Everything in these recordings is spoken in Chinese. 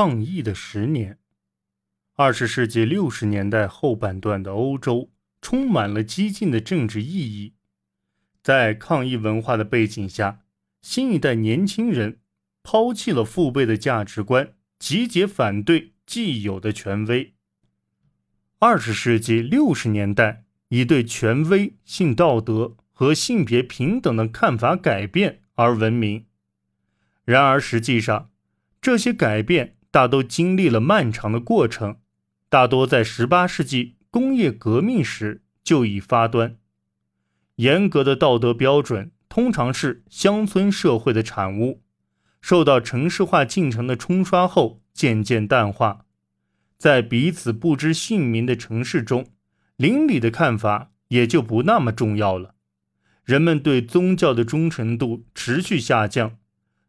抗议的十年。二十世纪六十年代后半段的欧洲充满了激进的政治意义，在抗议文化的背景下，新一代年轻人抛弃了父辈的价值观，集结反对既有的权威。二十世纪六十年代以对权威、性道德和性别平等的看法改变而闻名，然而实际上，这些改变大都经历了漫长的过程。大多在18世纪工业革命时就已发端。严格的道德标准通常是乡村社会的产物，受到城市化进程的冲刷后渐渐淡化。在彼此不知姓名的城市中，邻里的看法也就不那么重要了。人们对宗教的忠诚度持续下降，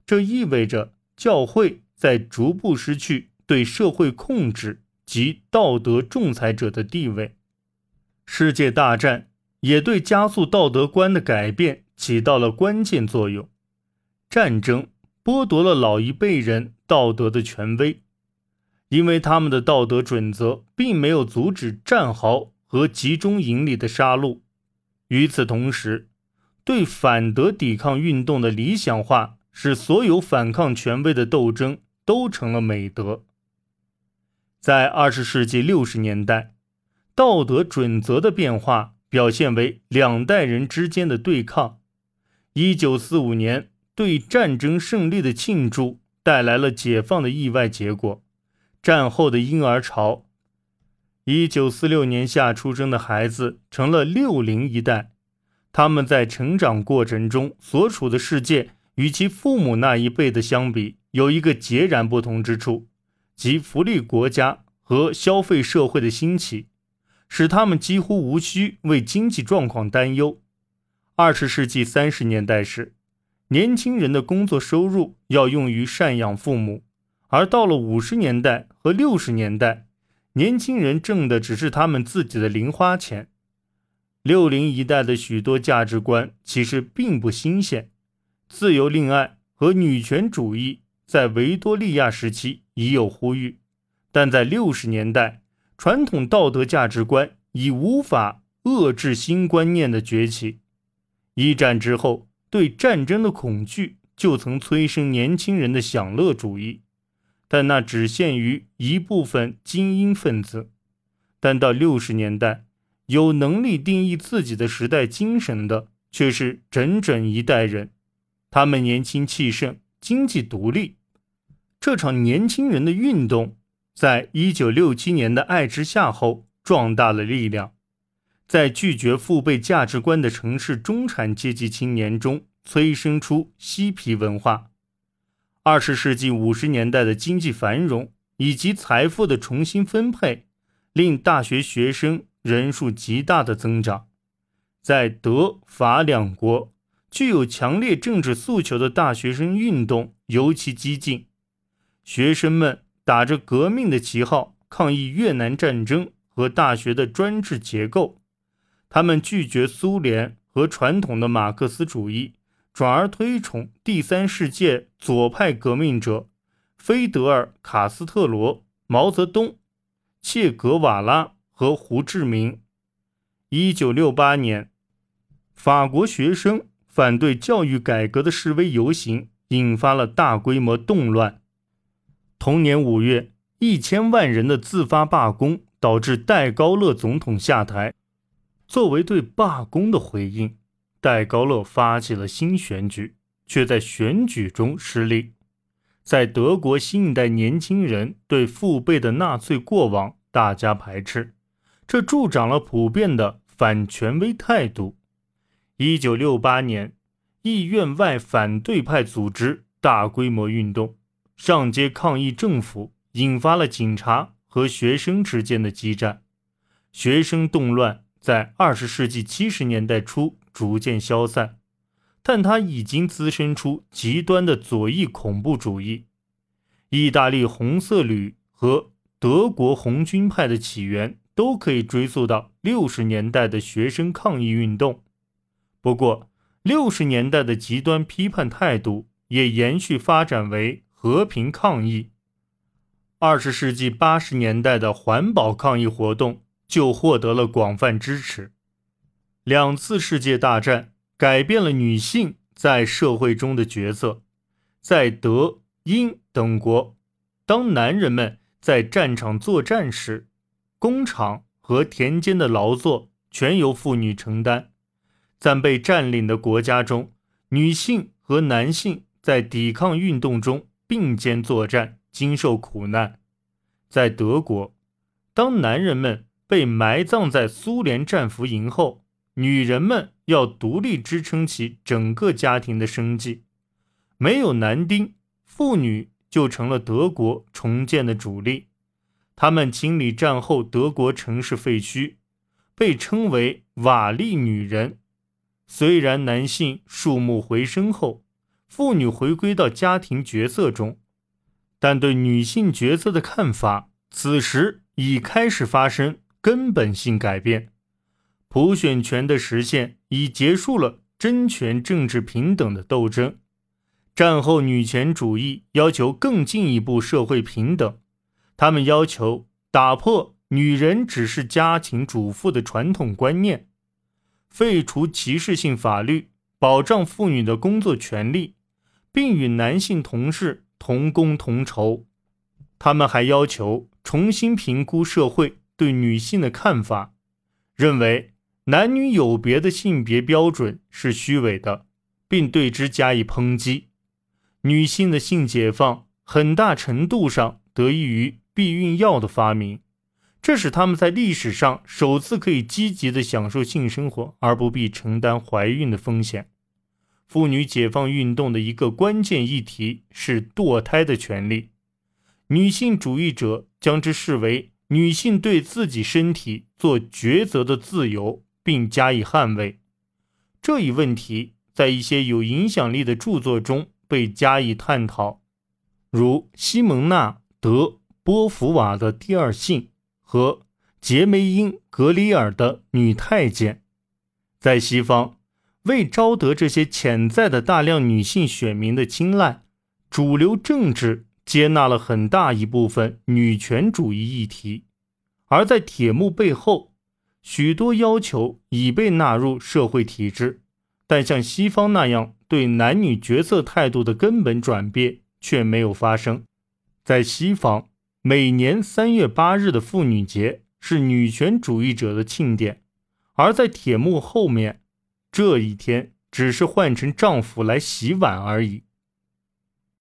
这意味着教会在逐步失去对社会控制。及道德仲裁者的地位，世界大战也对加速道德观的改变起到了关键作用。战争剥夺了老一辈人道德的权威，因为他们的道德准则并没有阻止战壕和集中营里的杀戮。与此同时，对反德抵抗运动的理想化，使所有反抗权威的斗争都成了美德。在二十世纪六十年代，道德准则的变化表现为两代人之间的对抗。一九四五年对战争胜利的庆祝带来了解放的意外结果。战后的婴儿潮，一九四六年夏出生的孩子成了六零一代，他们在成长过程中所处的世界与其父母那一辈的相比，有一个截然不同之处。即福利国家和消费社会的兴起，使他们几乎无需为经济状况担忧。二十世纪三十年代时，年轻人的工作收入要用于赡养父母，而到了五十年代和六十年代，年轻人挣的只是他们自己的零花钱。六零一代的许多价值观其实并不新鲜，自由恋爱和女权主义在维多利亚时期。已有呼吁，但在六十年代，传统道德价值观已无法遏制新观念的崛起。一战之后，对战争的恐惧就曾催生年轻人的享乐主义，但那只限于一部分精英分子。但到六十年代，有能力定义自己的时代精神的却是整整一代人，他们年轻气盛，经济独立。这场年轻人的运动，在一九六七年的爱之夏后壮大了力量，在拒绝父辈价值观的城市中产阶级青年中催生出嬉皮文化。二十世纪五十年代的经济繁荣以及财富的重新分配，令大学学生人数极大的增长。在德法两国，具有强烈政治诉求的大学生运动尤其激进。学生们打着革命的旗号抗议越南战争和大学的专制结构，他们拒绝苏联和传统的马克思主义，转而推崇第三世界左派革命者菲德尔·卡斯特罗、毛泽东、切格瓦拉和胡志明。一九六八年，法国学生反对教育改革的示威游行引发了大规模动乱。同年五月，一千万人的自发罢工导致戴高乐总统下台。作为对罢工的回应，戴高乐发起了新选举，却在选举中失利。在德国，新一代年轻人对父辈的纳粹过往大加排斥，这助长了普遍的反权威态度。一九六八年，议院外反对派组织大规模运动。上街抗议政府，引发了警察和学生之间的激战。学生动乱在二十世纪七十年代初逐渐消散，但它已经滋生出极端的左翼恐怖主义。意大利红色旅和德国红军派的起源都可以追溯到六十年代的学生抗议运动。不过，六十年代的极端批判态度也延续发展为。和平抗议。二十世纪八十年代的环保抗议活动就获得了广泛支持。两次世界大战改变了女性在社会中的角色，在德、英等国，当男人们在战场作战时，工厂和田间的劳作全由妇女承担；在被占领的国家中，女性和男性在抵抗运动中并肩作战，经受苦难。在德国，当男人们被埋葬在苏联战俘营后，女人们要独立支撑起整个家庭的生计，没有男丁，妇女就成了德国重建的主力。他们清理战后德国城市废墟，被称为“瓦砾女人”。虽然男性数目回升后，妇女回归到家庭角色中，但对女性角色的看法此时已开始发生根本性改变。普选权的实现已结束了争权政治平等的斗争。战后女权主义要求更进一步社会平等，他们要求打破女人只是家庭主妇的传统观念，废除歧视性法律，保障妇女的工作权利，并与男性同事同工同酬。他们还要求重新评估社会对女性的看法，认为。男女有别的性别标准是虚伪的，并对之加以抨击。女性的性解放很大程度上得益于避孕药的发明，这使他们在历史上首次可以积极的享受性生活，而不必承担怀孕的风险。妇女解放运动的一个关键议题是堕胎的权利，女性主义者将之视为女性对自己身体做抉择的自由。并加以捍卫这一问题，在一些有影响力的著作中被加以探讨，如西蒙娜·德·波伏娃的《第二性》和杰梅因·格里尔的《女太监》。在西方，为招得这些潜在的大量女性选民的青睐，主流政治接纳了很大一部分女权主义议题，而在铁幕背后。许多要求已被纳入社会体制，但像西方那样对男女角色态度的根本转变却没有发生。在西方，每年三月八日的妇女节是女权主义者的庆典，而在铁幕后面，这一天只是换成丈夫来洗碗而已。